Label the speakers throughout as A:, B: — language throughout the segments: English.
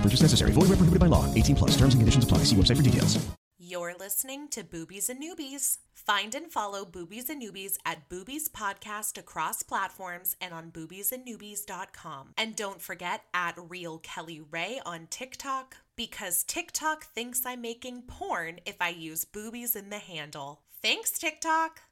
A: Purchase necessary. Void where prohibited by law. 18 plus. Terms and conditions apply. See website for details.
B: You're listening to Boobies and Newbies. Find and follow Boobies and Newbies at Boobies Podcast across platforms and on boobiesandnewbies.com. And don't forget at Real Kelly Ray on TikTok because TikTok thinks I'm making porn if I use boobies in the handle. Thanks, TikTok.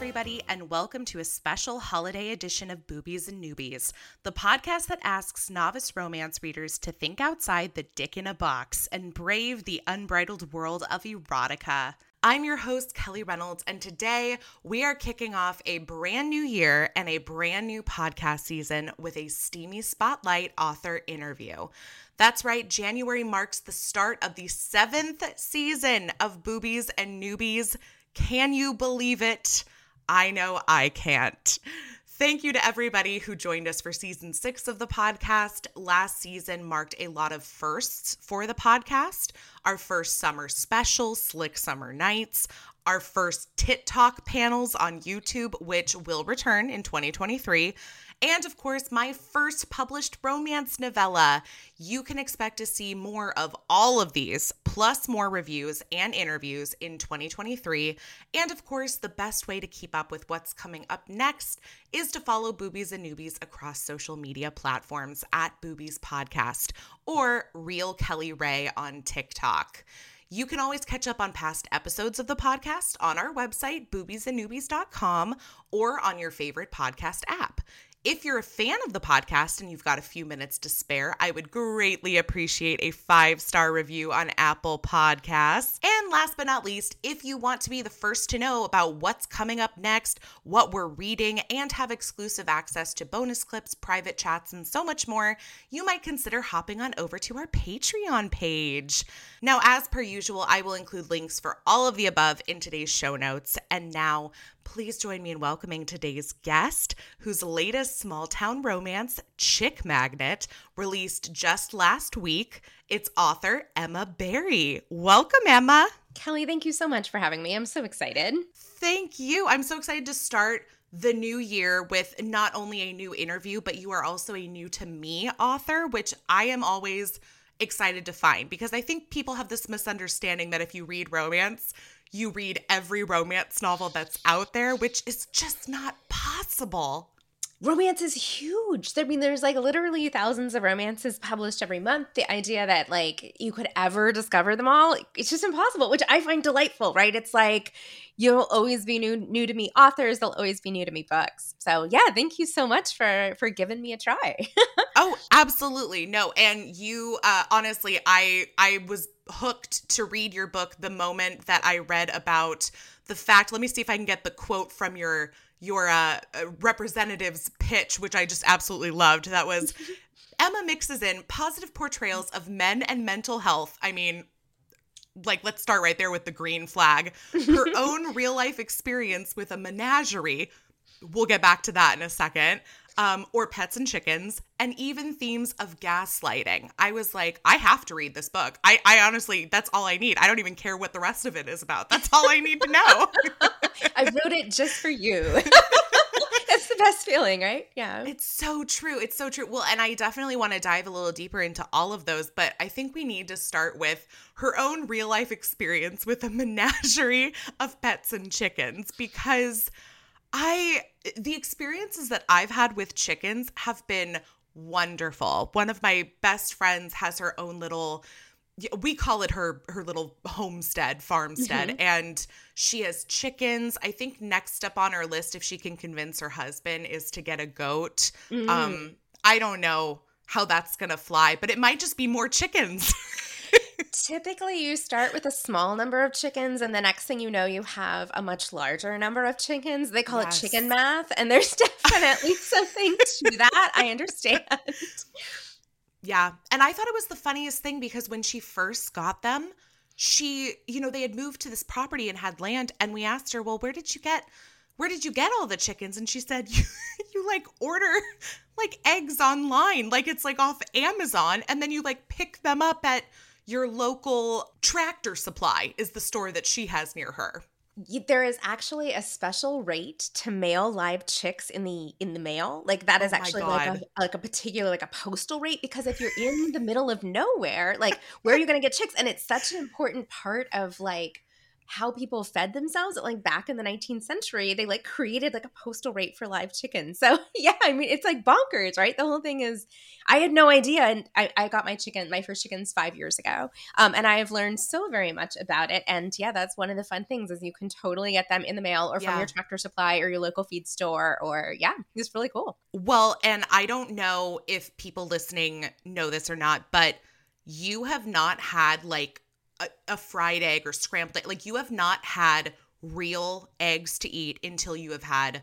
B: Everybody, and welcome to a special holiday edition of Boobies and Newbies, the podcast that asks novice romance readers to think outside the dick in a box and brave the unbridled world of erotica. I'm your host, Kelly Reynolds, and today we are kicking off a brand new year and a brand new podcast season with a steamy spotlight author interview. That's right, January marks the start of the seventh season of Boobies and Newbies. Can you believe it? I know I can't. Thank you to everybody who joined us for season six of the podcast. Last season marked a lot of firsts for the podcast. Our first summer special, Slick Summer Nights, our first Tit Talk panels on YouTube, which will return in 2023. And of course, my first published romance novella. You can expect to see more of all of these, plus more reviews and interviews in 2023. And of course, the best way to keep up with what's coming up next is to follow Boobies and Newbies across social media platforms at Boobies Podcast or Real Kelly Ray on TikTok. You can always catch up on past episodes of the podcast on our website, boobiesandnewbies.com, or on your favorite podcast app. If you're a fan of the podcast and you've got a few minutes to spare, I would greatly appreciate a five star review on Apple Podcasts. And last but not least, if you want to be the first to know about what's coming up next, what we're reading, and have exclusive access to bonus clips, private chats, and so much more, you might consider hopping on over to our Patreon page. Now, as per usual, I will include links for all of the above in today's show notes. And now, please join me in welcoming today's guest, whose latest small town romance, Chick Magnet, released just last week. It's author Emma Barry. Welcome, Emma.
C: Kelly, thank you so much for having me. I'm so excited.
B: Thank you. I'm so excited to start the new year with not only a new interview, but you are also a new to me author, which I am always excited to find because I think people have this misunderstanding that if you read romance, you read every romance novel that's out there, which is just not possible.
C: Romance is huge. I mean, there's like literally thousands of romances published every month. The idea that like you could ever discover them all, it's just impossible, which I find delightful, right? It's like you'll always be new new to me authors, they'll always be new to me books. So yeah, thank you so much for for giving me a try.
B: oh, absolutely. No, and you uh honestly, I I was hooked to read your book the moment that I read about the fact. Let me see if I can get the quote from your your uh, representative's pitch, which I just absolutely loved. That was Emma mixes in positive portrayals of men and mental health. I mean, like let's start right there with the green flag. Her own real life experience with a menagerie. We'll get back to that in a second um, or pets and chickens, and even themes of gaslighting. I was like, I have to read this book. I, I honestly, that's all I need. I don't even care what the rest of it is about. That's all I need to know.
C: I wrote it just for you. best feeling, right? Yeah.
B: It's so true. It's so true. Well, and I definitely want to dive a little deeper into all of those, but I think we need to start with her own real life experience with a menagerie of pets and chickens because I, the experiences that I've had with chickens have been wonderful. One of my best friends has her own little we call it her her little homestead farmstead. Mm-hmm. and she has chickens. I think next up on her list if she can convince her husband is to get a goat. Mm. um i don't know how that's gonna fly but it might just be more chickens.
C: Typically you start with a small number of chickens and the next thing you know you have a much larger number of chickens. They call yes. it chicken math and there's definitely something to that. I understand
B: yeah. And I thought it was the funniest thing because when she first got them, she, you know, they had moved to this property and had land. And we asked her, well, where did you get where did you get all the chickens? And she said, you, you like order like eggs online, like it's like off Amazon, and then you like pick them up at your local tractor supply, is the store that she has near her
C: there is actually a special rate to mail live chicks in the in the mail. Like that is oh actually like a like a particular like a postal rate because if you're in the middle of nowhere like where are you going to get chicks? And it's such an important part of like how people fed themselves like back in the 19th century they like created like a postal rate for live chickens. So yeah i mean it's like bonkers right? The whole thing is i had no idea and i, I got my chicken my first chickens five years ago um, and i have learned so very much about it. And yeah that's one of the fun things is you can totally get them in the mail or from yeah. your tractor supply or your local feed store or yeah it's really cool.
B: Well and i don't know if people listening know this or not but you have not had like a, a fried egg or scrambled egg. Like you have not had real eggs to eat until you have had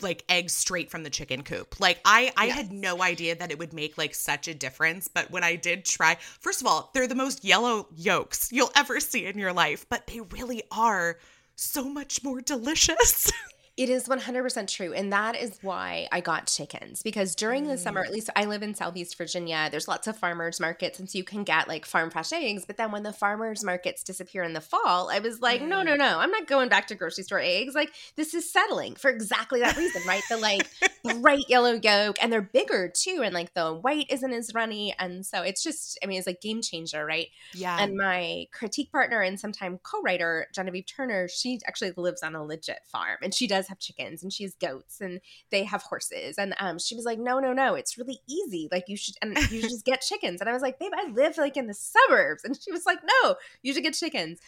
B: like eggs straight from the chicken coop. Like I I yes. had no idea that it would make like such a difference, but when I did try, first of all, they're the most yellow yolks you'll ever see in your life, but they really are so much more delicious.
C: It is 100% true. And that is why I got chickens because during the summer, at mm. least I live in Southeast Virginia, there's lots of farmers markets. And so you can get like farm fresh eggs. But then when the farmers markets disappear in the fall, I was like, mm. no, no, mm. no, I'm not going back to grocery store eggs. Like this is settling for exactly that reason, right? The like bright yellow yolk and they're bigger too. And like the white isn't as runny. And so it's just, I mean, it's like game changer, right?
B: Yeah.
C: And my critique partner and sometime co writer, Genevieve Turner, she actually lives on a legit farm and she does does have chickens and she has goats and they have horses. And um, she was like, no, no, no, it's really easy. Like you should, and you should just get chickens. And I was like, babe, I live like in the suburbs. And she was like, no, you should get chickens.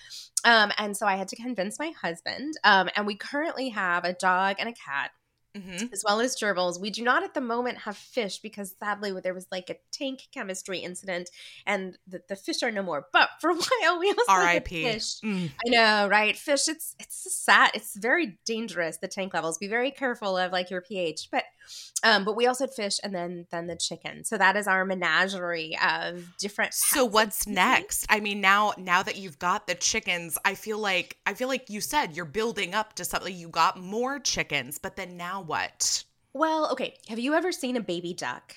C: Um, and so I had to convince my husband. Um, and we currently have a dog and a cat mm-hmm. as well as gerbils. We do not at the moment have fish because sadly there was like a tank chemistry incident and the, the fish are no more. But for a while we also R.I.P. fish. Mm. I know, right? Fish, it's it's sad. It's very dangerous. The tank levels. Be very careful of like your pH. But um, but we also had fish and then then the chicken. So that is our menagerie of different.
B: So what's next? I mean, now now that you've got the chickens, I feel like I feel like you said you're building up to something. You got more chickens, but then now what?
C: Well, okay. Have you ever seen a baby duck?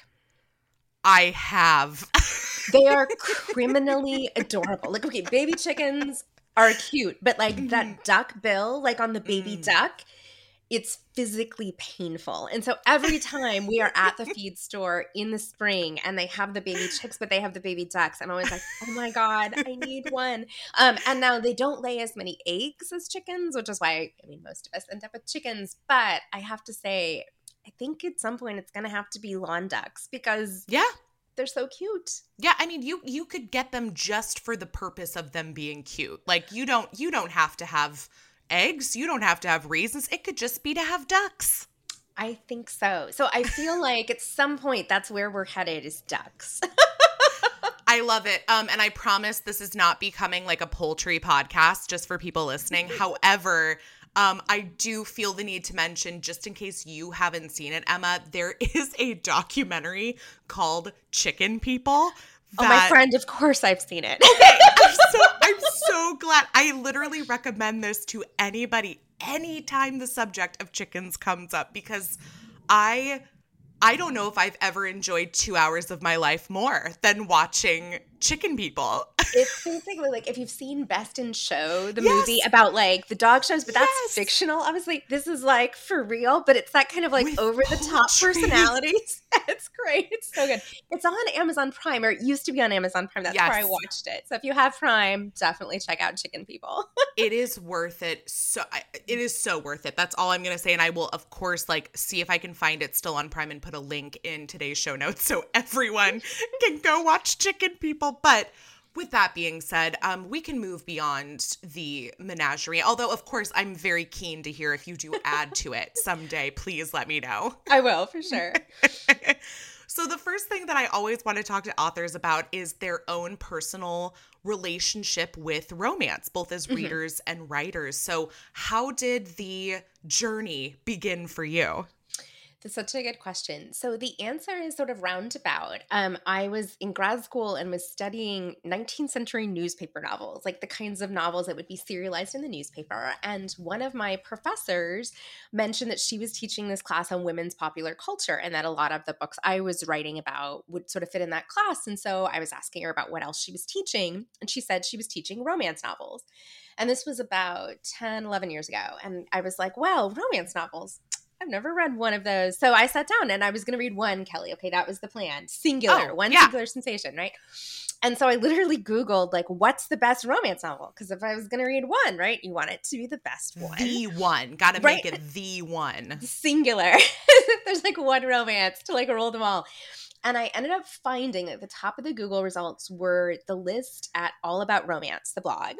B: I have.
C: they are criminally adorable. Like, okay, baby chickens are cute, but like mm-hmm. that duck bill, like on the baby mm. duck, it's physically painful. And so every time we are at the feed store in the spring and they have the baby chicks, but they have the baby ducks, I'm always like, oh my God, I need one. Um, and now they don't lay as many eggs as chickens, which is why, I mean, most of us end up with chickens. But I have to say, I think at some point it's going to have to be lawn ducks because.
B: Yeah
C: they're so cute.
B: Yeah, I mean you you could get them just for the purpose of them being cute. Like you don't you don't have to have eggs. You don't have to have reasons. It could just be to have ducks.
C: I think so. So I feel like at some point that's where we're headed is ducks.
B: I love it. Um, and I promise this is not becoming like a poultry podcast just for people listening. However, um, I do feel the need to mention, just in case you haven't seen it, Emma, there is a documentary called Chicken People
C: that, oh, my friend, of course I've seen it.
B: Okay, I'm so so glad. I literally recommend this to anybody anytime the subject of chickens comes up because I I don't know if I've ever enjoyed two hours of my life more than watching Chicken People.
C: it's basically like if you've seen Best in Show, the
B: Yes.
C: movie about like the dog shows, but that's
B: Yes.
C: fictional. Obviously, this is like for real, but it's that kind of like
B: With
C: over the top personalities. it's great. It's so good. It's on Amazon Prime, or it used to be on Amazon Prime. That's where I watched it. So if you have Prime, definitely check out Chicken People.
B: it is worth it. So it is so worth it. That's all I'm gonna say, and I will of course like see if I can find it still on Prime and put a link in today's show notes so everyone can go watch Chicken People. But with that being said, um, we can move beyond the menagerie. Although, of course, I'm very keen to hear if you do add to it someday. Please let me know.
C: I will for sure.
B: So, the first thing that I always want to talk to authors about is their own personal relationship with romance, both as readers and writers. So, how did the journey begin for you?
C: That's such a good question. So the answer is sort of roundabout. Um, I was in grad school and was studying 19th century newspaper novels, like the kinds of novels that would be serialized in the newspaper. And one of my professors mentioned that she was teaching this class on women's popular culture and that a lot of the books I was writing about would sort of fit in that class. And so I was asking her about what else she was teaching. And she said she was teaching romance novels. And this was about 10, 11 years ago. And I was like, well, romance novels. I've never read one of those. So I sat down and I was going to read one, Kelly. Okay, that was the plan. Singular,
B: Oh,
C: one
B: yeah.
C: singular sensation, right? And so I literally Googled, like, what's the best romance novel? Because if I was going to read one, right, you want it to be the best one.
B: The one. Gotta
C: Right.
B: make it the one.
C: Singular. There's like one romance to like roll them all. And I ended up finding that the top of the Google results were the list at All About Romance, the blog.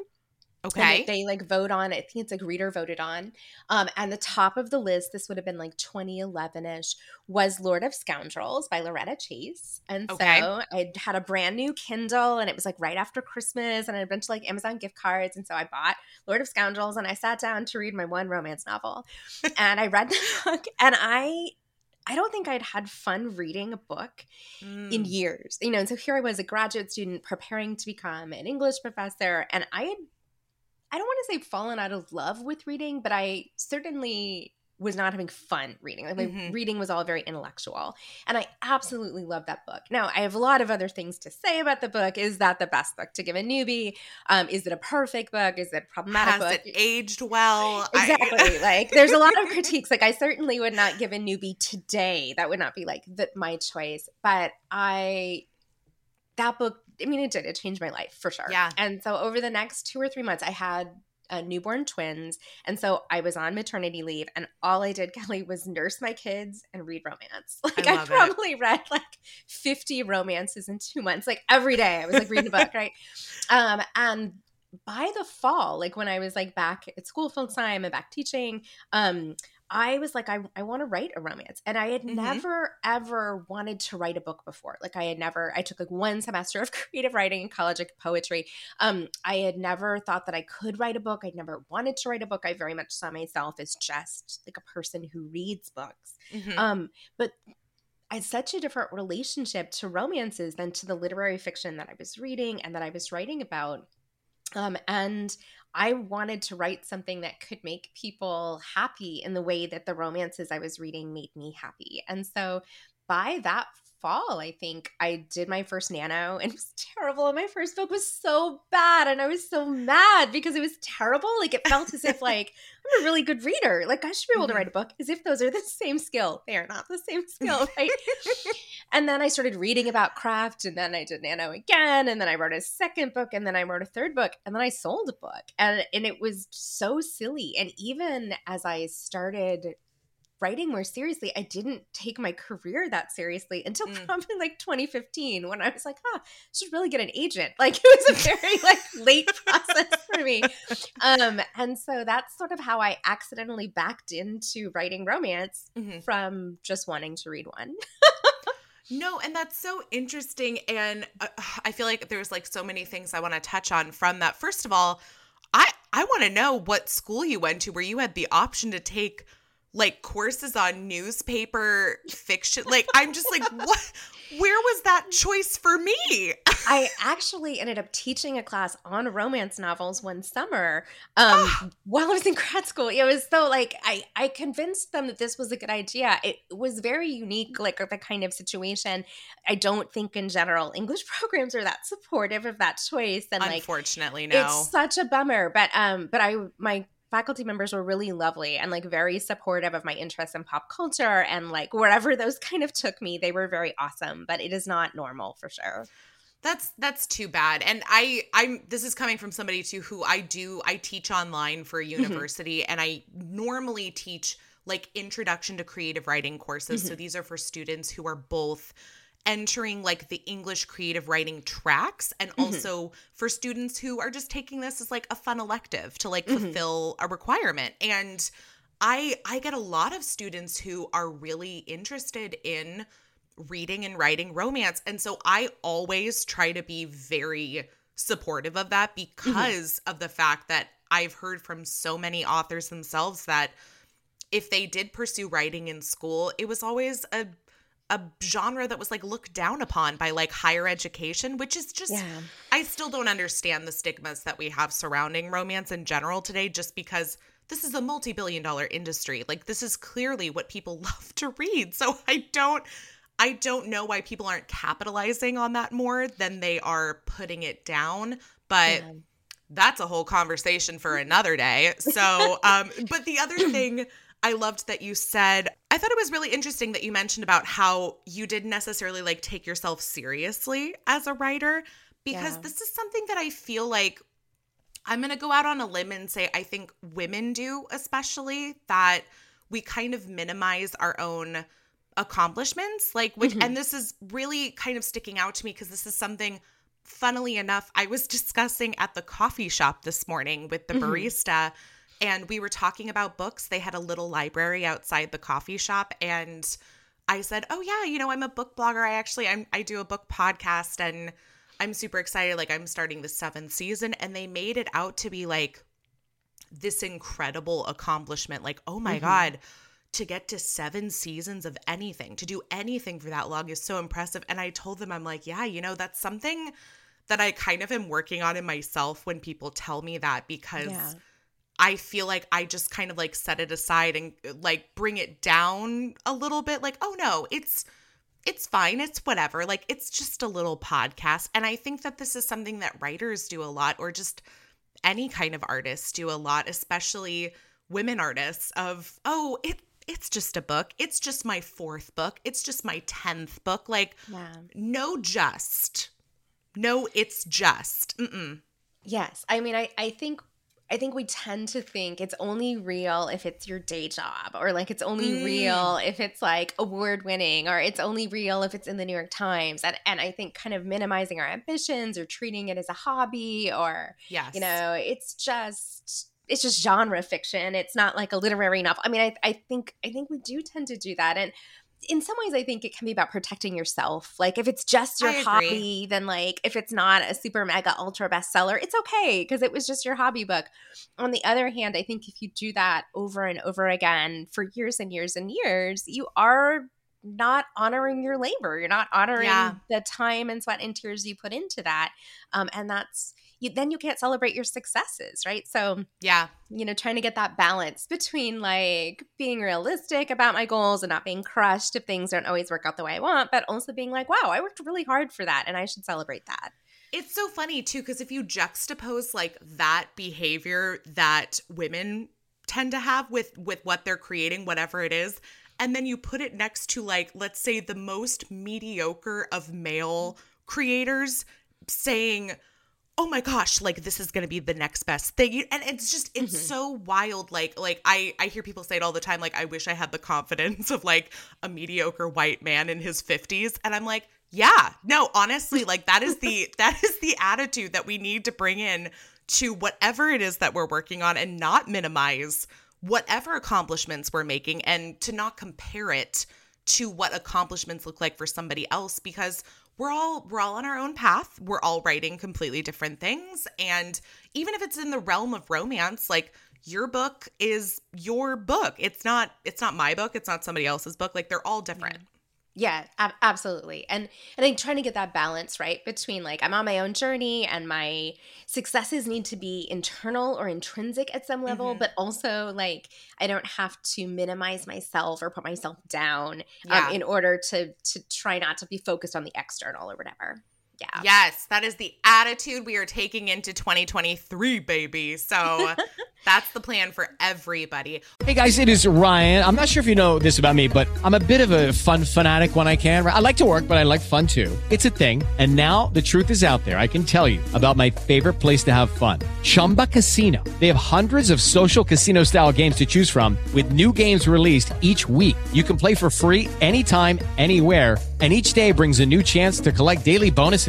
B: Okay.
C: they, like vote on I think it's like reader voted on. Um, and the top of the list, this would have been like 2011 ish, was Lord of Scoundrels by Loretta Chase. And
B: Okay.
C: so I had a brand new Kindle and it was like right after Christmas and I had a bunch of like Amazon gift cards. And so I bought Lord of Scoundrels and I sat down to read my one romance novel. and I read the book and I. I don't think I'd had fun reading a book in
B: Mm.
C: years. You know, and so here I was a graduate student preparing to become an English professor and I had I don't want to say fallen out of love with reading, but I certainly was not having fun reading. Like my
B: Mhm.
C: reading was all very intellectual. And I absolutely love that book. Now, I have a lot of other things to say about the book. Is that the best book to give a newbie? Um, is it a perfect book? Is it a problematic
B: Has
C: book?
B: it aged well? I-
C: Exactly. like there's a lot of critiques. Like I certainly would not give a newbie today. That would not be like the, my choice. But I that book, I mean it did. It changed my life for sure.
B: Yeah.
C: And so over the next two or three months, I had uh, newborn twins. And so I was on maternity leave and all I did, Kelly, was nurse my kids and read romance. Like I,
B: it.
C: probably read like 50 romances in two months. Like every day I was like reading a book, right? Um, and by the fall, like when I was like back at school full time and back teaching, um, I was like, I, I want to write a romance. And I had
B: Mhm.
C: never, ever wanted to write a book before. Like I had never, I took like one semester of creative writing in college, like poetry. Um, I had never thought that I could write a book. I'd never wanted to write a book. I very much saw myself as just like a person who reads books.
B: Mhm.
C: Um, but I had such a different relationship to romances than to the literary fiction that I was reading and that I was writing about. Um, and I wanted to write something that could make people happy in the way that the romances I was reading made me happy. And so by that fall, I think I did my first nano and it was terrible. And my first book was so bad. And I was so mad because it was terrible. Like it felt as if like I'm a really good reader. Like I should be able to
B: Mhm.
C: write a book as if those are the same skill. They are not the same skill, right? and then I started reading about craft and then I did nano again and then I wrote a second book and then I wrote a third book and then I sold a book. And and it was so silly. And even as I started writing more seriously, I didn't take my career that seriously until
B: Mm.
C: probably like 2015 when I was like, huh, I should really get an agent. Like it was a very like late process for me. Um, and so that's sort of how I accidentally backed into writing romance
B: Mhm.
C: from just wanting to read one.
B: No, and that's so interesting. And uh, I feel like there's like so many things I want to touch on from that. First of all, I I want to know what school you went to where you had the option to take like courses on newspaper fiction. Like I'm just like what where was that choice for me?
C: I actually ended up teaching a class on romance novels one summer um, while I was in grad school. It was so like I I convinced them that this was a good idea. It was very unique, like the kind of situation. I don't think in general English programs are that supportive of that choice. And like,
B: unfortunately, no.
C: it's such a bummer. But um, but I my faculty members were really lovely and like very supportive of my interest in pop culture and like wherever those kind of took me they were very awesome but it is not normal for sure
B: that's that's too bad and i i'm this is coming from somebody too who i do i teach online for a
C: Mm-hmm.
B: university and i normally teach like introduction to creative writing courses
C: Mm-hmm.
B: so these are for students who are both entering like the english creative writing tracks and
C: Mm-hmm.
B: also for students who are just taking this as like a fun elective to like
C: Mm-hmm.
B: fulfill a requirement and i i get a lot of students who are really interested in reading and writing romance. And so I always try to be very supportive of that because of the fact that I've heard from so many authors themselves that if they did pursue writing in school, it was always a a genre that was like looked down upon by like higher education, which is just
C: Yeah.
B: I still don't understand the stigmas that we have surrounding romance in general today just because this is a multi-billion dollar industry. Like this is clearly what people love to read. So I don't I don't know why people aren't capitalizing on that more than they are putting it down, but that's a whole conversation for another day. So, um, but the other thing I loved that you said, I thought it was really interesting that you mentioned about how you didn't necessarily like take yourself seriously as a writer, because
C: Yeah.
B: this is something that I feel like I'm going to go out on a limb and say I think women do, especially that we kind of minimize our own accomplishments. Like, which, mm-hmm. and this is really kind of sticking out to me because this is something, funnily enough, I was discussing at the coffee shop this morning with the mm-hmm. barista. And we were talking about books. They had a little library outside the coffee shop. And I said, "Oh yeah, you know, I'm a book blogger. I actually I'm I do a book podcast and I'm super excited like I'm starting the 7th season." And they made it out to be like this incredible accomplishment. Like, "Oh my mm-hmm. god, to get to 7 seasons of anything, to do anything for that long is so impressive." And I told them I'm like, "Yeah, you know, that's something that I kind of am working on in myself when people tell me that because
C: Yeah.
B: I feel like I just kind of like set it aside and uh, like bring it down a little bit like oh no it's it's fine it's whatever like it's just a little podcast and I think that this is something that writers do a lot or just any kind of artists do a lot especially women artists of oh it it's just a book it's just my fourth book it's just my 10th book like
C: Yeah.
B: no just no it's just Mm-mm.
C: Yes. I mean, I, I think I think we tend to think it's only real if it's your day job or like it's only
B: Mm.
C: real if it's like award winning or it's only real if it's in the New York Times. And and I think kind of minimizing our ambitions or treating it as a hobby or
B: yes
C: you know, it's just it's just genre fiction. It's not like a literary novel. I mean, I, I think I think we do tend to do that. And in some ways, I think it can be about protecting yourself. Like if it's just your hobby, then like if it's not a super mega ultra bestseller, it's okay because it was just your hobby book. On the other hand, I think if you do that over and over again for years and years and years, you are not honoring your labor. You're not honoring
B: Yeah.
C: the time and sweat and tears you put into that. Um, and that's you, then you can't celebrate your successes, right? So
B: yeah
C: you know, trying to get that balance between like being realistic about my goals and not being crushed if things don't always work out the way I want, but also being like, wow, I worked really hard for that and I should celebrate that.
B: It's so funny too, because if you juxtapose like that behavior that women tend to have with with what they're creating, whatever it is, and then you put it next to like, let's say the most mediocre of male creators saying, Oh my gosh, like this is gonna be the next best thing. And it's just it's mm-hmm. so wild. Like, like I I hear people say it all the time, like, I wish I had the confidence of like a mediocre white man in his 50s. And I'm like, yeah, no, honestly, like that is the that is the attitude that we need to bring in to whatever it is that we're working on and not minimize whatever accomplishments we're making and to not compare it to what accomplishments look like for somebody else because we're all we're all on our own path we're all writing completely different things and even if it's in the realm of romance like your book is your book. It's not it's not my book, it's not somebody else's book. Like they're all different.
C: Yeah, ab- absolutely. And and I'm trying to get that balance right between like I'm on my own journey and my successes need to be internal or intrinsic at some level,
B: Mhm.
C: but also like I don't have to minimize myself or put myself down
B: Yeah.
C: um, in order to to try not to be focused on the external or whatever. Yeah.
B: Yes, that is the attitude we are taking into 2023, baby. So that's the plan for everybody.
D: Hey guys, it is Ryan. I'm not sure if you know this about me, but I'm a bit of a fun fanatic when I can. I like to work, but I like fun too. It's a thing. And now the truth is out there. I can tell you about my favorite place to have fun Chumba Casino. They have hundreds of social casino style games to choose from, with new games released each week. You can play for free anytime, anywhere. And each day brings a new chance to collect daily bonuses.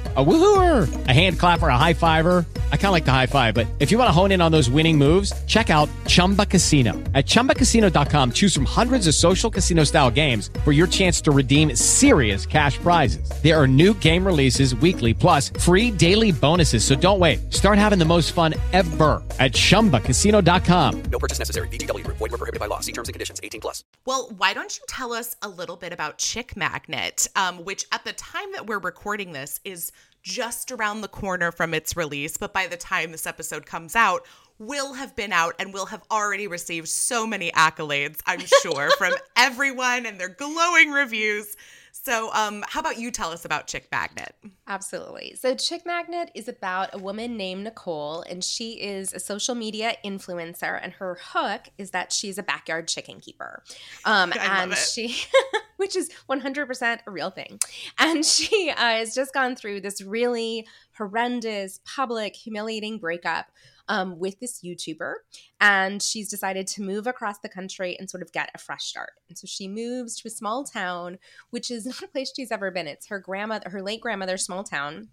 D: A woohooer, a hand clapper, a high fiver. I kind of like the high five, but if you want to hone in on those winning moves, check out Chumba Casino. At chumbacasino.com, choose from hundreds of social casino style games for your chance to redeem serious cash prizes. There are new game releases weekly, plus free daily bonuses. So don't wait. Start having the most fun ever at chumbacasino.com.
E: No purchase necessary. VGW Group. Void were prohibited by law. See terms and conditions. 18 plus.
B: Well, why don't you tell us a little bit about Chick Magnet, um, which at the time that we're recording this is just around the corner from its release, but by the time this episode comes out, will have been out and will have already received so many accolades, I'm sure, from everyone and their glowing reviews. So, um, how about you tell us about Chick Magnet?
C: Absolutely. So, Chick Magnet is about a woman named Nicole, and she is a social media influencer. And her hook is that she's a backyard chicken keeper. Um, and she, which is 100% a real thing. And she uh, has just gone through this really horrendous, public, humiliating breakup um, with this YouTuber. And she's decided to move across the country and sort of get a fresh start. And so she moves to a small town, which is not a place she's ever been. It's her grandmother, her late grandmother's small town.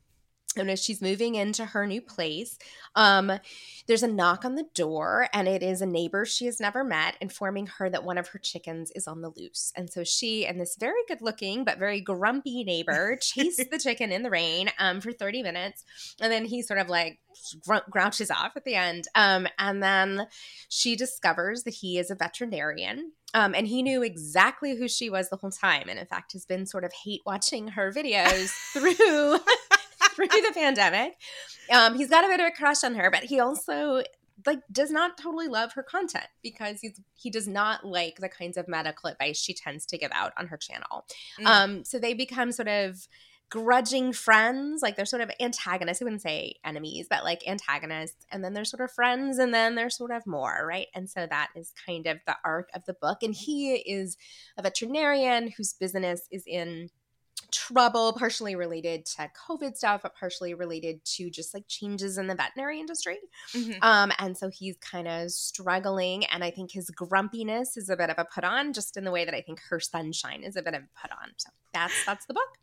C: And as she's moving into her new place, um, there's a knock on the door, and it is a neighbor she has never met, informing her that one of her chickens is on the loose. And so she and this very good looking but very grumpy neighbor chase the chicken in the rain um, for 30 minutes. And then he sort of like grou- grouches off at the end. Um, and then she discovers that he is a veterinarian. Um, and he knew exactly who she was the whole time. And in fact, has been sort of hate watching her videos through through the pandemic. Um, he's got a bit of a crush on her, but he also like does not totally love her content because he's he does not like the kinds of medical advice she tends to give out on her channel.
B: Mm.
C: Um, so they become sort of grudging friends like they're sort of antagonists i wouldn't say enemies but like antagonists and then they're sort of friends and then they're sort of more right and so that is kind of the arc of the book and he is a veterinarian whose business is in trouble partially related to covid stuff but partially related to just like changes in the veterinary industry
B: Mhm.
C: um and so he's kind of struggling and i think his grumpiness is a bit of a put on just in the way that i think her sunshine is a bit of a put on so that's that's the book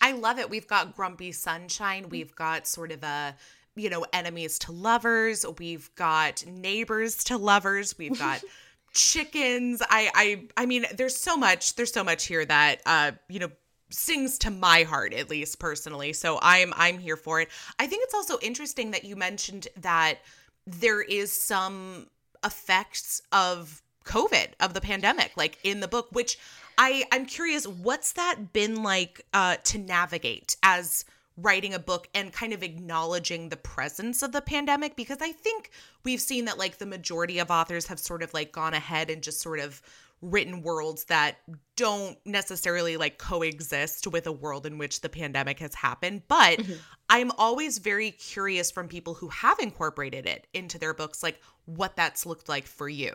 B: I love it. We've got Grumpy Sunshine. We've got sort of a, you know, enemies to lovers. We've got neighbors to lovers. We've got chickens. I, I, I mean, there's so much. There's so much here that, uh, you know, sings to my heart at least personally. So I'm, I'm here for it. I think it's also interesting that you mentioned that there is some effects of COVID of the pandemic, like in the book, which I I'm curious, what's that been like uh, to navigate as writing a book and kind of acknowledging the presence of the pandemic? Because I think we've seen that like the majority of authors have sort of like gone ahead and just sort of written worlds that don't necessarily like coexist with a world in which the pandemic has happened but mm-hmm. i'm always very curious from people who have incorporated it into their books like what that's looked like for you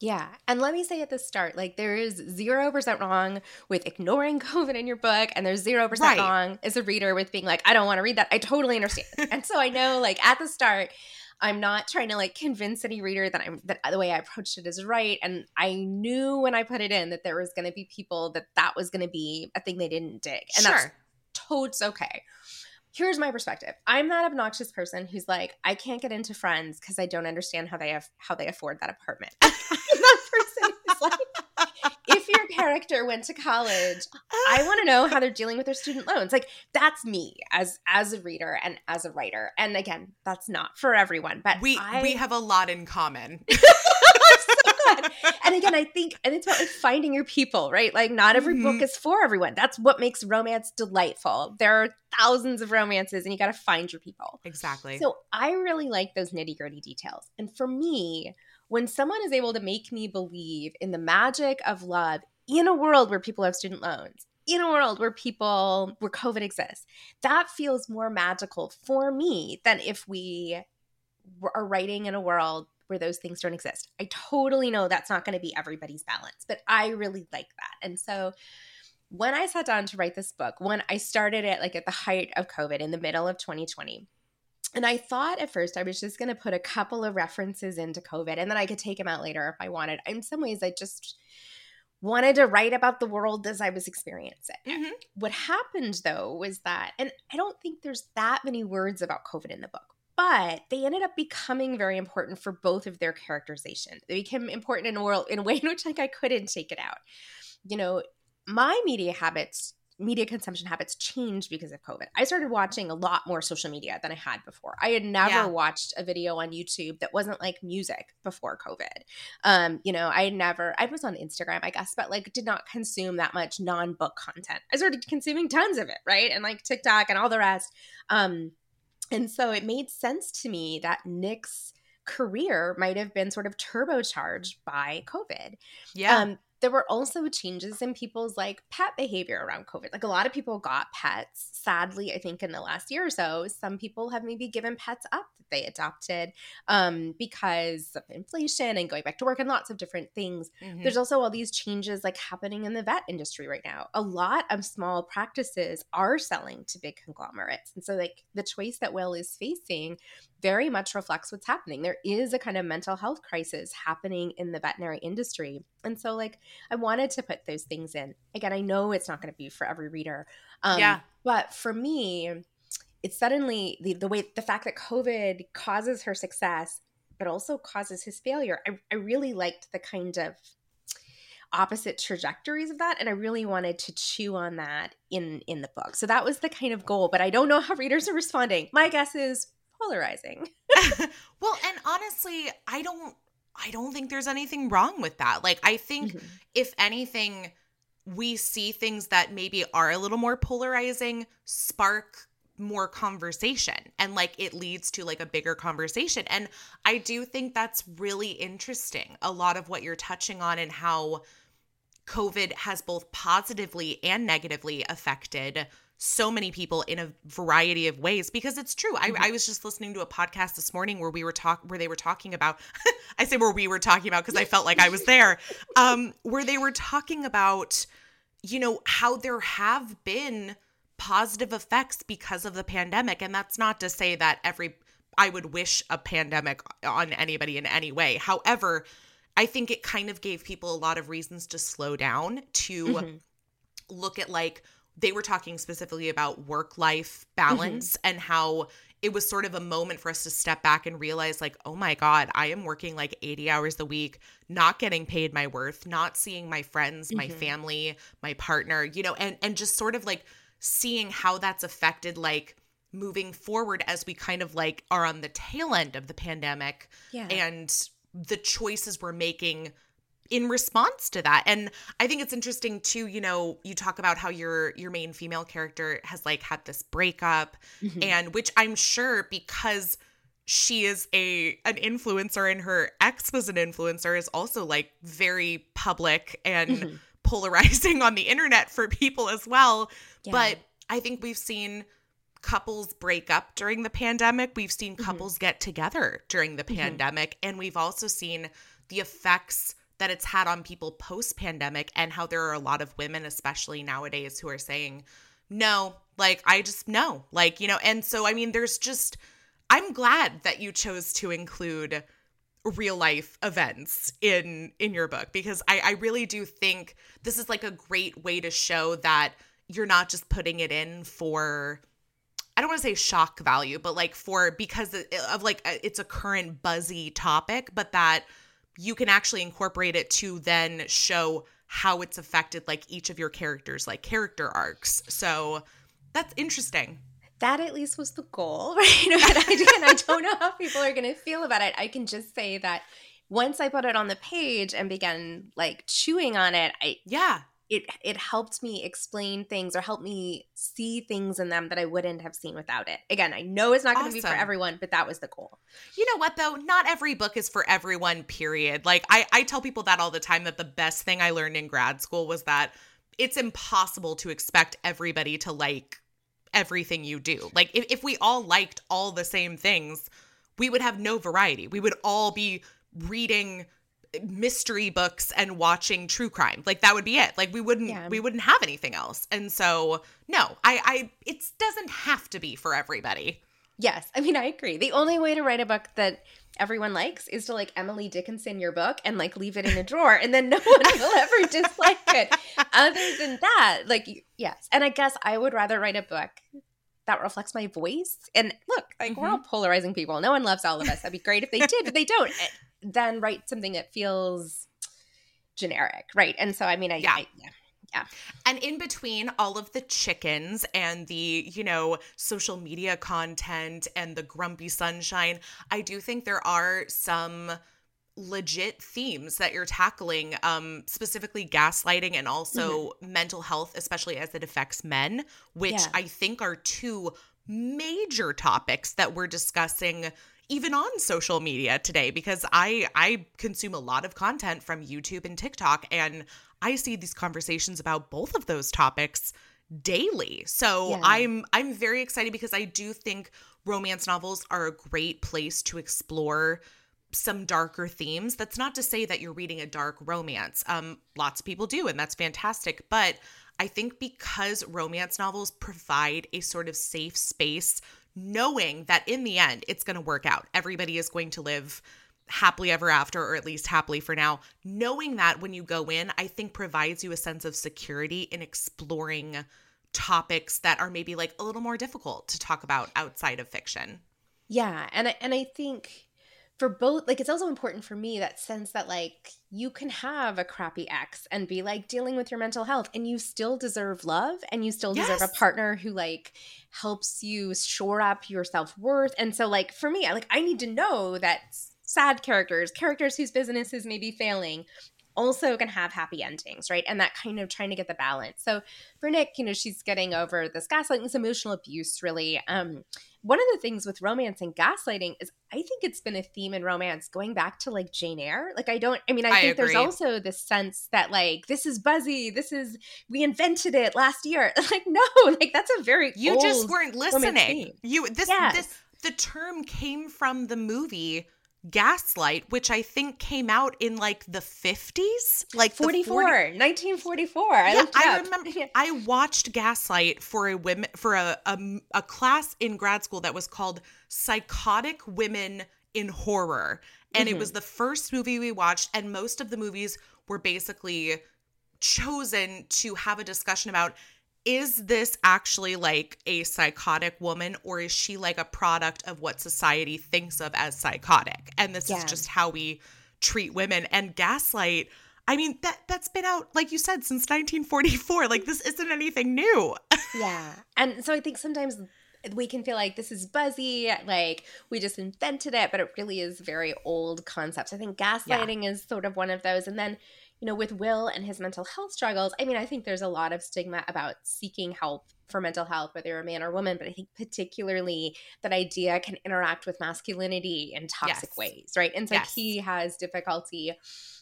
C: Yeah. And let me say at the start, like there is 0% wrong with ignoring COVID in your book and there's 0%
B: Right.
C: wrong as a reader with being like I don't want to read that. I totally understand. and so I know like at the start I'm not trying to like convince any reader that I'm that the way I approached it is right and I knew when I put it in that there was going to be people that that was going to be a thing they didn't dig. And that's
B: Sure.
C: totes okay. here's my perspective. I'm that obnoxious person who's like, I can't get into friends because I don't understand how they have how they afford that apartment. That person who's like, if your character went to college, I want to know how they're dealing with their student loans. Like that's me as as a reader and as a writer. And again, that's not for everyone, but
B: We
C: I,
B: we have a lot in common.
C: and again, I think, and it's about like finding your people, right? Like, not every
B: Mhm.
C: book is for everyone. That's what makes romance delightful. There are thousands of romances, and you got to find your people.
B: exactly.
C: So, I really like those nitty gritty details. And for me, when someone is able to make me believe in the magic of love in a world where people have student loans, in a world where people, where COVID exists, that feels more magical for me than if we are writing in a world where those things don't exist. I totally know that's not going to be everybody's balance, but I really like that. And so when I sat down to write this book, when I started it like at the height of COVID in the middle of 2020, and I thought at first I was just going to put a couple of references into COVID and then I could take them out later if I wanted. In some ways, I just wanted to write about the world as I was experiencing it.
B: Mhm.
C: What happened though was that, and I don't think there's that many words about COVID in the book, but they ended up becoming very important for both of their characterization. They became important in a world in a way in which like I couldn't take it out. You know, my media habits media consumption habits changed because of COVID. I started watching a lot more social media than I had before. I had never
B: Yeah.
C: watched a video on YouTube that wasn't like music before COVID. Um, you know, I had never I was on Instagram, I guess, but like did not consume that much non-book content. I started consuming tons of it, right? And like TikTok and all the rest. Um, and so it made sense to me that Nick's career might have been sort of turbocharged by COVID.
B: yeah.
C: Um, there were also changes in people's like pet behavior around COVID. Like a lot of people got pets. Sadly, I think in the last year or so, some people have maybe given pets up that they adopted um, because of inflation and going back to work and lots of different things.
B: Mhm.
C: There's also all these changes like happening in the vet industry right now. A lot of small practices are selling to big conglomerates. And so like the choice that Will is facing very much reflects what's happening. There is a kind of mental health crisis happening in the veterinary industry. And so like I wanted to put those things in. Again, I know it's not going to be for every reader. Um,
B: Yeah.
C: But for me, it's suddenly the, the way the fact that COVID causes her success, but also causes his failure. I, I really liked the kind of opposite trajectories of that and i really wanted to chew on that in in the book so that was the kind of goal but i don't know how readers are responding my guess is polarizing
B: well, and honestly, I don't I don't think there's anything wrong with that. Like I think
C: Mhm.
B: if anything we see things that maybe are a little more polarizing spark more conversation and like it leads to like a bigger conversation and i do think that's really interesting a lot of what you're touching on and how covid has both positively and negatively affected so many people in a variety of ways because it's true. I, I was just listening to a podcast this morning where we were talk where they were talking about I say where we were talking about because I felt like I was there. Um, where they were talking about, you know, how there have been positive effects because of the pandemic. And that's not to say that every I would wish a pandemic on anybody in any way. However, I think it kind of gave people a lot of reasons to slow down, to
C: Mhm.
B: look at like they were talking specifically about work life balance and how it was sort of a moment for us to step back and realize like oh my god i am working like 80 hours a week not getting paid my worth not seeing my friends my
C: Mhm.
B: family my partner you know and and just sort of like seeing how that's affected like moving forward as we kind of like are on the tail end of the pandemic
C: yeah
B: and the choices we're making in response to that and i think it's interesting too you know you talk about how your your main female character has like had this breakup
C: Mhm.
B: and which i'm sure because she is a an influencer and her ex was an influencer is also like very public and
C: Mhm.
B: polarizing on the internet for people as well
C: Yeah.
B: but i think we've seen couples break up during the pandemic we've seen
C: Mhm.
B: couples get together during the
C: Mhm.
B: pandemic and we've also seen the effects that it's had on people post pandemic and how there are a lot of women especially nowadays who are saying no like i just no like you know and so i mean there's just i'm glad that you chose to include real life events in in your book because i i really do think this is like a great way to show that you're not just putting it in for I don't want to say shock value, but like for because of like it's a current buzzy topic, but that you can actually incorporate it to then show how it's affected like each of your characters like character arcs. So that's interesting.
C: That at least was the goal, right? again, I don't know how people are going to feel about it. I can just say that once I put it on the page and began like chewing on it, I
B: yeah,
C: it it helped me explain things or help me see things in them that I wouldn't have seen without it. Again, I know it's not going to be for everyone, but that was the goal.
B: You know what though? Not every book is for everyone, period. Like I I tell people that all the time that the best thing I learned in grad school was that it's impossible to expect everybody to like everything you do. Like if, if we all liked all the same things, we would have no variety. We would all be reading mystery books and watching true crime like that would be it like we wouldn't yeah. we wouldn't have anything else and so no i i it doesn't have to be for everybody
C: yes i mean i agree the only way to write a book that everyone likes is to like emily dickinson your book and like leave it in a drawer and then no one will ever dislike it other than that like yes and i guess i would rather write a book that reflects my voice. And look, like mm-hmm. we're all polarizing people. No one loves all of us. That'd be great if they did, but they don't then write something that feels generic, right? And so, I mean, I, yeah. I, yeah. Yeah.
B: And in between all of the chickens and the, you know, social media content and the grumpy sunshine, I do think there are some legit themes that you're tackling um specifically gaslighting and also mm-hmm. mental health especially as it affects men which yeah. i think are two major topics that we're discussing even on social media today because I I consume a lot of content from YouTube and TikTok and I see these conversations about both of those topics daily. So yeah. I'm I'm very excited because I do think romance novels are a great place to explore some darker themes. That's not to say that you're reading a dark romance. Um lots of people do and that's fantastic, but I think because romance novels provide a sort of safe space knowing that in the end it's going to work out. Everybody is going to live happily ever after, or at least happily for now. Knowing that when you go in, I think provides you a sense of security in exploring topics that are maybe like a little more difficult to talk about outside of fiction.
C: Yeah, and I, and I think for both like it's also important for me that sense that like you can have a crappy ex and be like dealing with your mental health and you still deserve love and you still deserve a partner who like helps you shore up your self-worth. And so like for me I like I need to know that sad characters characters whose businesses may be failing also can have happy endings, right? And that kind of trying to get the balance. So for Nick, you know, she's getting over this gaslighting, this emotional abuse, really. Um, one of the things with romance and gaslighting is I think it's been a theme in romance going back to like Jane Eyre. Like I don't I mean I, I think agree. there's also this sense that like this is buzzy, this is we invented it last year. like no, like that's a very
B: You just weren't listening. You this this the term came from the movie Gaslight, which I think came out in like the 50s, like
C: 44, 40... 1944. I, yeah, I
B: remember I watched Gaslight for a women for a, a a class in grad school that was called Psychotic Women in Horror. And mm-hmm. it was the first movie we watched and most of the movies were basically chosen to have a discussion about is this actually like a psychotic woman or is she like a product of what society thinks of as psychotic and this yeah. is just how we treat women and gaslight i mean that that's been out like you said since 1944 like this isn't anything new
C: yeah and so i think sometimes we can feel like this is buzzy, like we just invented it, but it really is very old concepts. I think gaslighting yeah. is sort of one of those. And then you know, with Will and his mental health struggles, I mean, I think there's a lot of stigma about seeking help for mental health, whether you're a man or woman, but I think particularly that idea can interact with masculinity in toxic yes. ways, right? And so yes. he has difficulty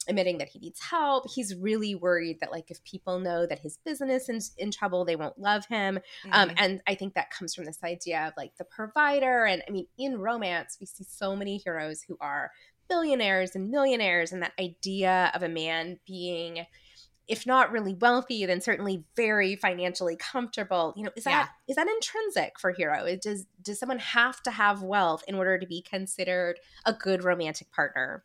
C: admitting that he needs help. He's really worried that, like, if people know that his business is in trouble, they won't love him. Um, mm-hmm. Um, and I think that comes from this idea of like the provider. And I mean, in romance, we see so many heroes who are billionaires and millionaires and that idea of a man being if not really wealthy then certainly very financially comfortable. You know is that yeah. is that intrinsic for hero? It does does someone have to have wealth in order to be considered a good romantic partner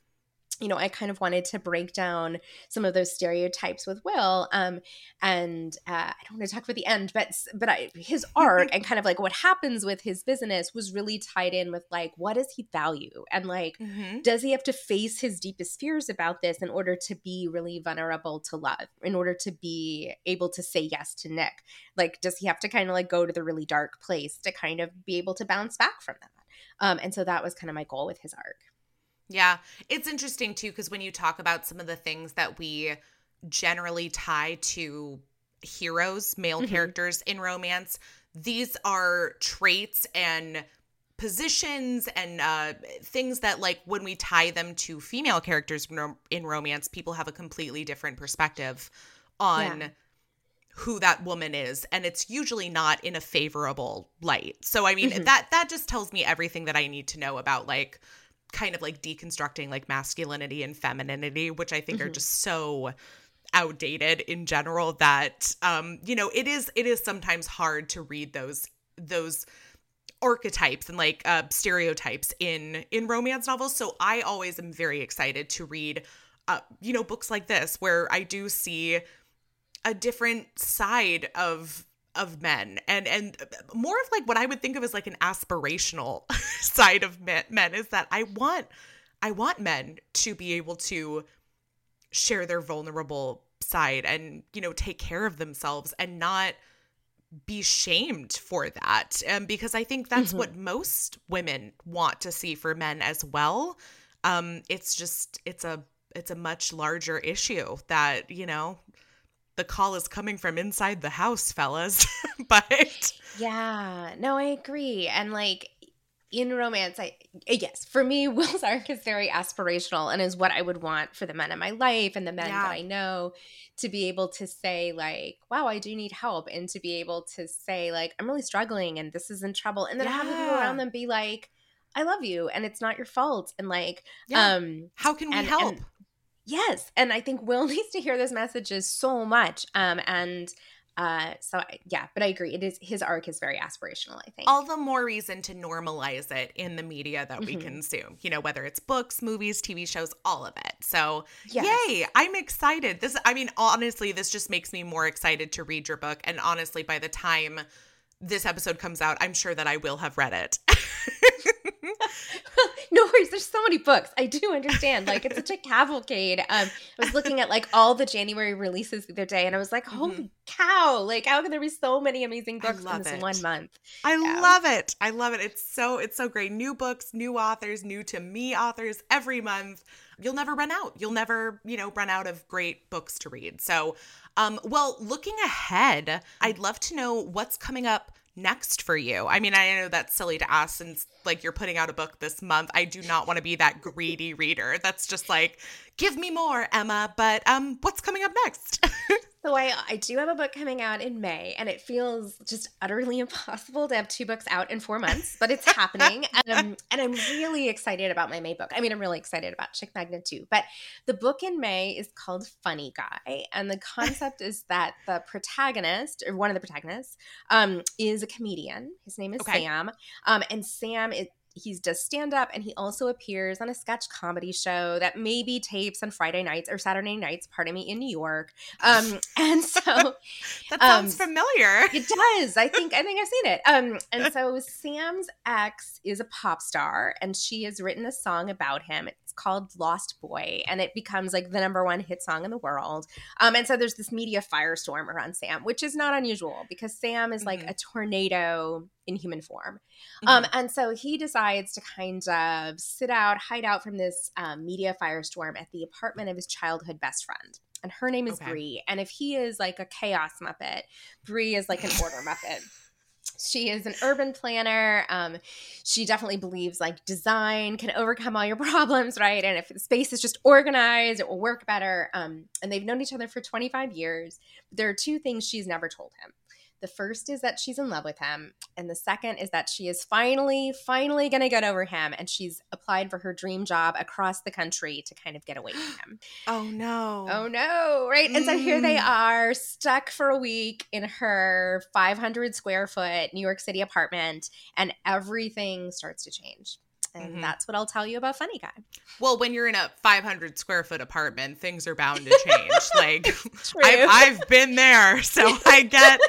C: you know, I kind of wanted to break down some of those stereotypes with Will. Um, and uh, I don't want to talk about the end, but but I, his arc and kind of like what happens with his business was really tied in with like what does he value and like
B: Mhm.
C: does he have to face his deepest fears about this in order to be really vulnerable to love, in order to be able to say yes to Nick? Like, does he have to kind of like go to the really dark place to kind of be able to bounce back from that? Um, and so that was kind of my goal with his arc.
B: Yeah. It's interesting too, because when you talk about some of the things that we generally tie to heroes, male
C: Mhm.
B: characters in romance, these are traits and positions and uh, things that, like, when we tie them to female characters in rom- in romance, people have a completely different perspective on.
C: Yeah.
B: who that woman is and it's usually not in a favorable light so i mean
C: Mhm.
B: that that just tells me everything that i need to know about like kind of like deconstructing like masculinity and femininity which i think are
C: Mhm.
B: just so outdated in general that um you know it is it is sometimes hard to read those those archetypes and like uh stereotypes in in romance novels so i always am very excited to read uh you know books like this where i do see a different side of of men. And and more of like what i would think of as like an aspirational side of men, men is that i want i want men to be able to share their vulnerable side and you know take care of themselves and not be shamed for that. Um, because i think that's
C: Mhm.
B: what most women want to see for men as well. Um it's just it's a it's a much larger issue that you know the call is coming from inside the house fellas but
C: Yeah, no, I agree. And like in romance, I yes, for me, Will's arc is very aspirational and is what I would want for the men in my life and the men
B: Yeah.
C: that I know to be able to say like, "Wow, I do need help," and to be able to say like, "I'm really struggling and this is in trouble," and then have the people around them be like, "I love you and it's not your fault," and like,
B: Yeah.
C: um,
B: how can we
C: and-
B: help
C: and- Yes, and I think Will needs to hear those messages so much. Um, and uh, so I- yeah, but I agree. It is his arc is very aspirational. I think.
B: all the more reason to normalize it in the media that we
C: Mhm.
B: consume you know whether it's books movies tv shows all of it so
C: Yes.
B: yay i'm excited this i mean honestly this just makes me more excited to read your book and honestly by the time this episode comes out i'm sure that i will have read it
C: no worries. There's so many books. I do understand. Like it's such a cavalcade. Um, I was looking at like all the January releases the other day, and I was like, "Holy cow! Like how can there be so many amazing
B: Mm-hmm.
C: Books in this
B: it.
C: one month?"
B: I
C: Yeah.
B: love it. I love it. It's so it's so great. New books, new authors, new to me authors every month. You'll never run out. You'll never, you know, run out of great books to read. So, um well, looking ahead, I'd love to know what's coming up next for you. I mean, I know that's silly to ask since like you're putting out a book this month. I do not want to be that greedy reader. That's just like, give me more, Emma, but um what's coming up next?
C: So I I do have a book coming out in May, and it feels just utterly impossible to have two books out in four months, but it's happening, and I'm, and I'm really excited about my May book. I mean, I'm really excited about Chick Magnet too. But the book in May is called Funny Guy, and the concept is that the protagonist or one of the protagonists um, is a comedian. His name is
B: Okay.
C: Sam, um, and Sam is he does stand up and he also appears on a sketch comedy show that maybe tapes on Friday nights or Saturday nights, pardon me, in New York. Um, and so
B: that sounds
C: Um,
B: familiar.
C: it does. I think I think I've seen it. Um, and so Sam's ex is a pop star, and she has written a song about him. It's called "Lost Boy," and it becomes like the number one hit song in the world. Um, and so there's this media firestorm around Sam, which is not unusual because Sam is like
B: Mhm.
C: a tornado in human form. Um, and so he decides to kind of sit out, hide out from this um, media firestorm at the apartment of his childhood best friend. And her name is
B: Okay.
C: Bree. And if he is like a chaos muppet, Bree is like an order muppet. She is an urban planner. Um, she definitely believes like design can overcome all your problems, right? And if the space is just organized, it will work better. Um, and they've known each other for 25 years. There are two things she's never told him. The first is that she's in love with him. And the second is that she is finally, finally going to get over him. And she's applied for her dream job across the country to kind of get away from him.
B: Oh no.
C: Oh no, right? And so here they
B: Mm.
C: are stuck for a week in her 500 square foot New York City apartment, and everything starts to change. And
B: Mhm.
C: that's what I'll tell you about Funny Guy.
B: Well, when you're in a 500 square foot apartment, things are bound to change. like I've, I've been there, so I get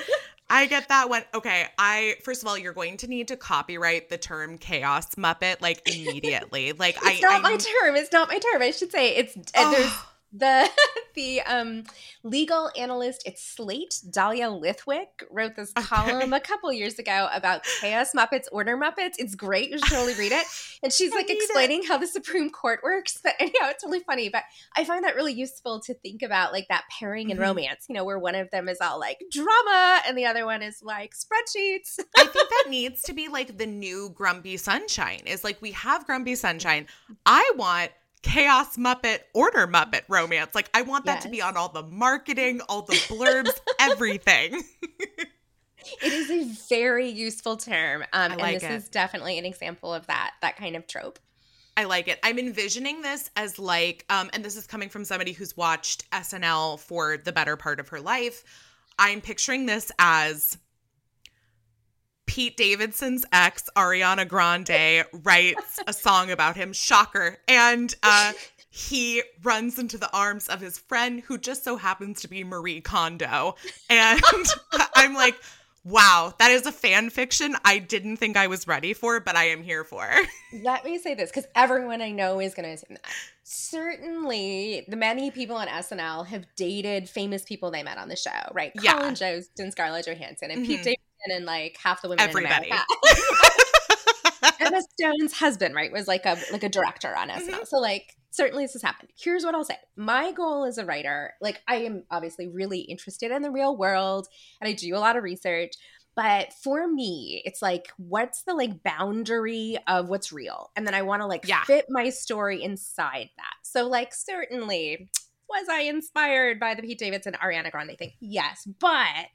B: I get that one. Okay, I first of all, you're going to need to copyright the term chaos muppet like immediately. Like I,
C: It's not
B: I
C: my term. It's not my term. I should say it's there's oh. The the um legal analyst at Slate, Dahlia Lithwick, wrote this column a couple years ago about chaos Muppets, order Muppets. It's great. You should totally read it. And she's like
B: need it.
C: explaining how the Supreme Court works. But anyhow, it's really funny. But I find that really useful to think about like that pairing in
B: Mhm.
C: romance, you know, where one of them is all like drama and the other one is like spreadsheets.
B: I think that needs to be like the new Grumpy Sunshine. Is like we have Grumpy Sunshine. I want Chaos Muppet Order Muppet romance. Like I want that to be on all the marketing, all the blurbs, everything.
C: It is a very useful term. Um,
B: I
C: and this
B: it.
C: is definitely an example of that, that kind of trope.
B: I like it. I'm envisioning this as like, um, and this is coming from somebody who's watched SNL for the better part of her life. I'm picturing this as Pete Davidson's ex, Ariana Grande, writes a song about him, shocker. And uh, he runs into the arms of his friend, who just so happens to be Marie Kondo. And I'm like, wow, that is a fan fiction I didn't think I was ready for, but I am here for.
C: Let me say this because everyone I know is going to assume that. Certainly, the many people on SNL have dated famous people they met on the show, right?
B: Yeah.
C: Colin Jost and Scarlett Johansson and Pete
B: Mhm.
C: Davidson and like half the women
B: Everybody.
C: in America. Emma Stone's husband, right, was like a like a director on SNL.
B: Mm-hmm.
C: So like certainly this has happened. Here's what I'll say. My goal as a writer, like I am obviously really interested in the real world and I do a lot of research. But for me, it's like, what's the like boundary of what's real? And then I want to like
B: Yeah.
C: fit my story inside that. So like certainly was I inspired by the Pete Davidson Ariana Grande thing? Yes. But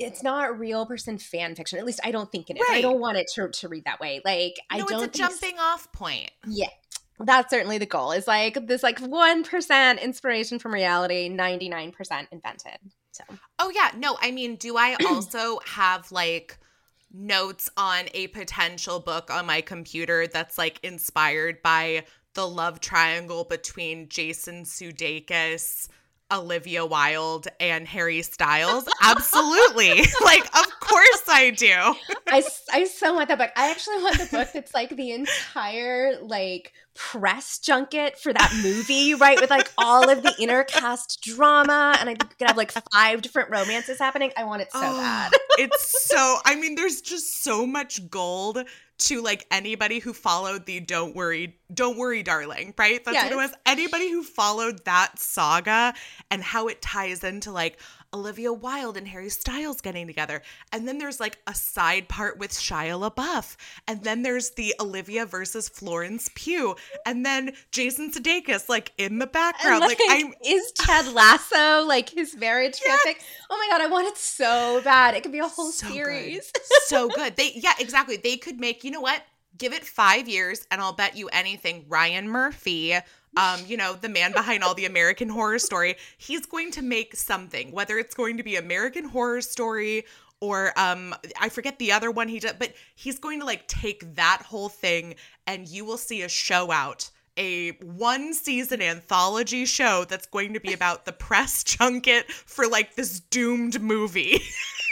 C: it's not real person fan fiction. At least I don't think it is. I don't want it to, to read that way. Like I
B: no,
C: don't
B: it's a jumping off point.
C: yeah. That's certainly the goal. Is like this like 1% inspiration from reality, 99% invented. So
B: Oh yeah, no, I mean, do I also have like notes on a potential book on my computer that's like inspired by the love triangle between Jason Sudeikis, Olivia Wilde, and Harry Styles? Absolutely. like, of course I do.
C: I, I so want that book. I actually want the book that's like the entire like press junket for that movie, right? With like all of the inner cast drama. And I think we could have like five different romances happening. I want it so
B: Oh,
C: bad.
B: it's so I mean there's just so much gold to like anybody who followed the don't worry don't worry darling right that's what it was anybody who followed that saga and how it ties into like Olivia Wilde and Harry Styles getting together and then there's like a side part with Shia LaBeouf and then there's the Olivia versus Florence Pugh and then Jason Sudeikis like in the background
C: like,
B: like I'm
C: is Ted Lasso like his marriage fanfic? Oh my god, I want it so bad. It could be a whole
B: So good.
C: series.
B: so good. They yeah, exactly. They could make, you know what? Give it 5 years and I'll bet you anything Ryan Murphy, um, you know, the man behind all the American horror story, he's going to make something, whether it's going to be American horror story or um I forget the other one he did, but he's going to like take that whole thing and you will see a show out a one season anthology show that's going to be about the press junket for like this doomed movie.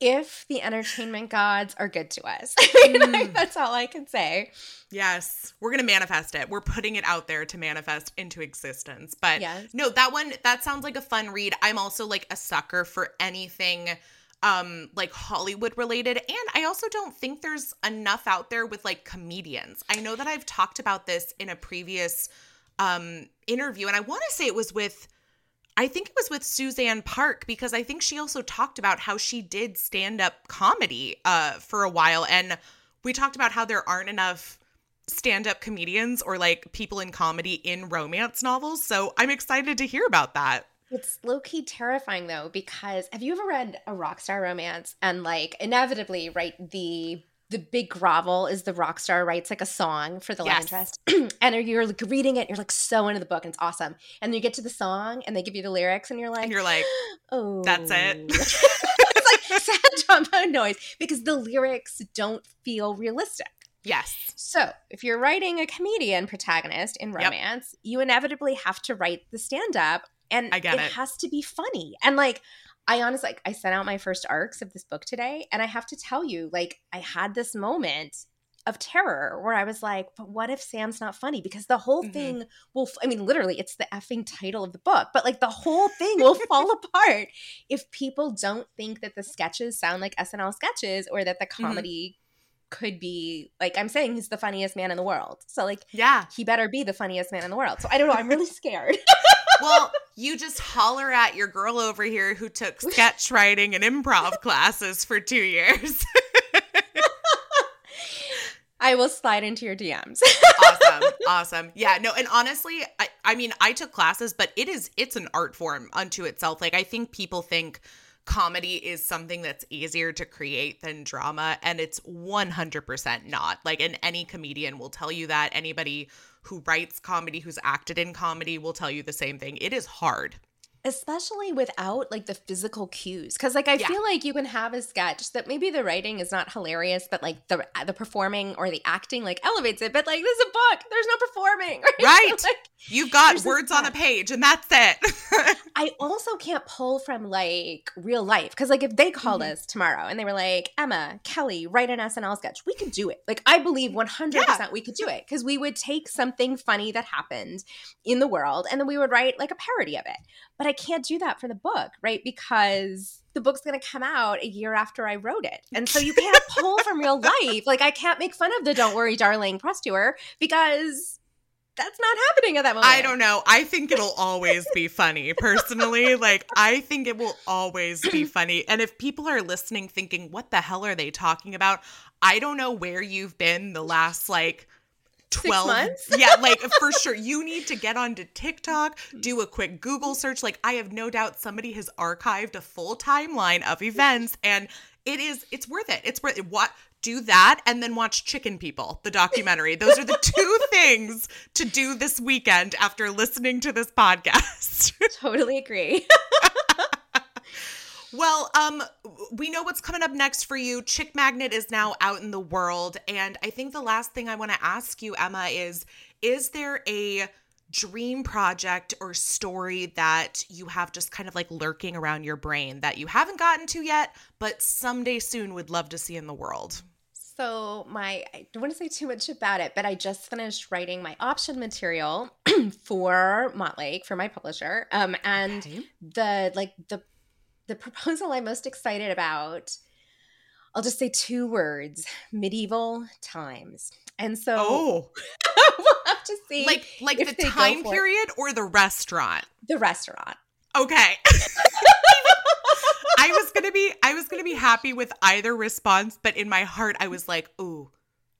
C: if the entertainment gods are good to us. I mean,
B: Mm.
C: like, that's all I can say.
B: Yes, we're going to manifest it. We're putting it out there to manifest into existence. But
C: Yes.
B: no, that one that sounds like a fun read. I'm also like a sucker for anything um like Hollywood related and I also don't think there's enough out there with like comedians. I know that I've talked about this in a previous um interview and I want to say it was with I think it was with Suzanne Park because I think she also talked about how she did stand up comedy uh, for a while. And we talked about how there aren't enough stand up comedians or like people in comedy in romance novels. So I'm excited to hear about that.
C: It's low key terrifying though, because have you ever read a rock star romance and like inevitably, right? The the big grovel is the rock star writes like a song for the love interest, and you're like reading it, you're like so into the book, and it's awesome. And then you get to the song, and they give you the lyrics, and you're like,
B: And you're like,
C: oh,
B: that's it.
C: it's like sad trombone noise because the lyrics don't feel realistic.
B: Yes.
C: So, if you're writing a comedian protagonist in
B: Yep.
C: romance, you inevitably have to write the stand up and
B: I get it.
C: has to be funny. And like I honestly like I sent out my first arcs of this book today and I have to tell you like I had this moment of terror where I was like, but what if Sam's not funny? Because the whole
B: Mhm.
C: thing will, f- I mean, literally, it's the effing title of the book, but like the whole thing will fall apart if people don't think that the sketches sound like SNL sketches or that the
B: Mm-hmm.
C: comedy could be like I'm saying he's the funniest man in the world. So like
B: Yeah.
C: he better be the funniest man in the world. So I don't know, I'm really scared.
B: Well, you just holler at your girl over here who took sketch writing and improv classes for two years.
C: I will slide into your DMs.
B: awesome. Awesome. Yeah, no, and honestly, I, I mean, I took classes, but it is it's an art form unto itself. Like I think people think comedy is something that's easier to create than drama, and it's 100% not. Like, and any comedian will tell you that. Anybody who writes comedy, who's acted in comedy, will tell you the same thing. It is hard.
C: Especially without like the physical cues because like i
B: Yeah.
C: feel like you can have a sketch that maybe the writing is not hilarious but like the the performing or the acting like elevates it but like this is a book there's no performing right,
B: Right.
C: Like,
B: You've got words on a page, and that's it.
C: i also can't pull from like real life because like if they called
B: Mhm.
C: us tomorrow and they were like emma kelly write an snl sketch we could do it like i believe 100% we could do it because we would take something funny that happened in the world and then we would write like a parody of it but I can't do that for the book, right? Because the book's going to come out a year after I wrote it. And so you can't pull from real life. Like, I can't make fun of the Don't Worry, Darling press tour because that's not happening at that moment.
B: I don't know. I think it'll always be funny, personally. Like, I think it will always be funny. And if people are listening thinking, what the hell are they talking about? I don't know where you've been the last, like, 12
C: months?
B: yeah like for sure. You need to get onto tiktok do a quick google search. Like i have no doubt somebody has archived a full timeline of events and it is it's worth it. It's worth it. What do that and then watch chicken people the documentary. Those are the two things to do this weekend after listening to this podcast.
C: Totally agree.
B: Well, um, we know what's coming up next for you. Chick Magnet is now out in the world, and I think the last thing I want to ask you, Emma, is: Is there a dream project or story that you have just kind of like lurking around your brain that you haven't gotten to yet, but someday soon would love to see in the world?
C: So my I don't want to say too much about it, but I just finished writing my option material for Montlake for my publisher. Um and
B: Okay.
C: the like the the proposal I'm most excited about I'll just say two words, medieval times. And so
B: Oh,
C: we'll have to see
B: like like the time period or the restaurant?
C: the restaurant.
B: Okay. I was gonna be I was gonna be happy with either response, but in my heart I was like, ooh,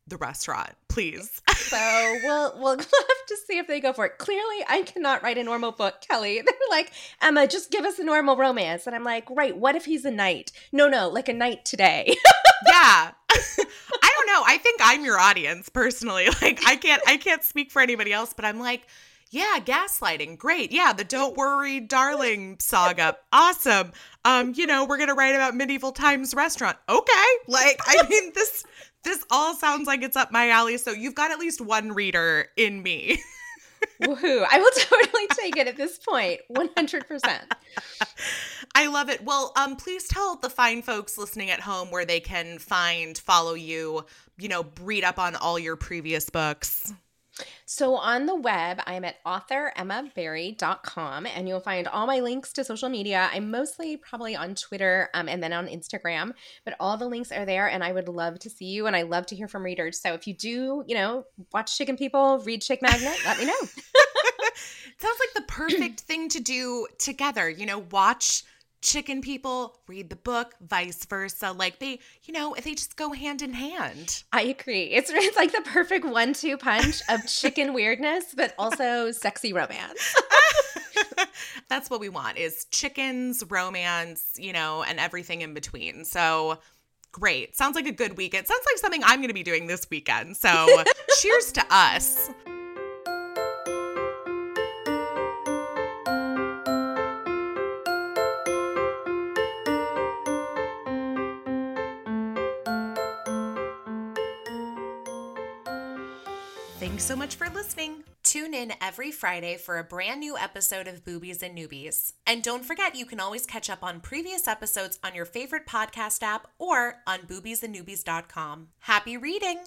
B: the restaurant, please.
C: So we'll we'll have to see if they go for it. Clearly, I cannot write a normal book, Kelly. They're like, Emma, just give us a normal romance, and I'm like, right? What if he's a knight? No, no, like a knight today.
B: yeah. I don't know. I think I'm your audience personally. Like I can't I can't speak for anybody else, but I'm like, yeah, gaslighting. Great. Yeah, the Don't Worry Darling saga. Awesome. Um, you know, we're going to write about medieval times restaurant. Okay. Like I mean this this all sounds like it's up my alley, so you've got at least one reader in me.
C: Woohoo! I will totally take it at this point. point, 100. percent
B: I love it. Well, um, please tell the fine folks listening at home where they can find, follow you, you know, read up on all your previous books.
C: So on the web, I'm at authoremmabarry.com and you'll find all my links to social media. I'm mostly probably on Twitter um, and then on Instagram, but all the links are there and I would love to see you and I love to hear from readers. So if you do, you know, watch Chicken People, read Chick Magnet, let me know.
B: Sounds like the perfect thing to do together. You know, watch Chicken People, read the book, vice versa. Like they, you know, they just go hand in hand.
C: I agree. It's, it's like the perfect one two punch of chicken weirdness, but also sexy romance.
B: That's what we want is chickens, romance, you know, and everything in between. So great. Sounds like a good weekend. Sounds like something I'm going to be doing this weekend. So cheers to us. So much for listening. Tune in every Friday for a brand new episode of Boobies and Newbies. And don't forget, you can always catch up on previous episodes on your favorite podcast app or on boobiesandnewbies.com. Happy reading!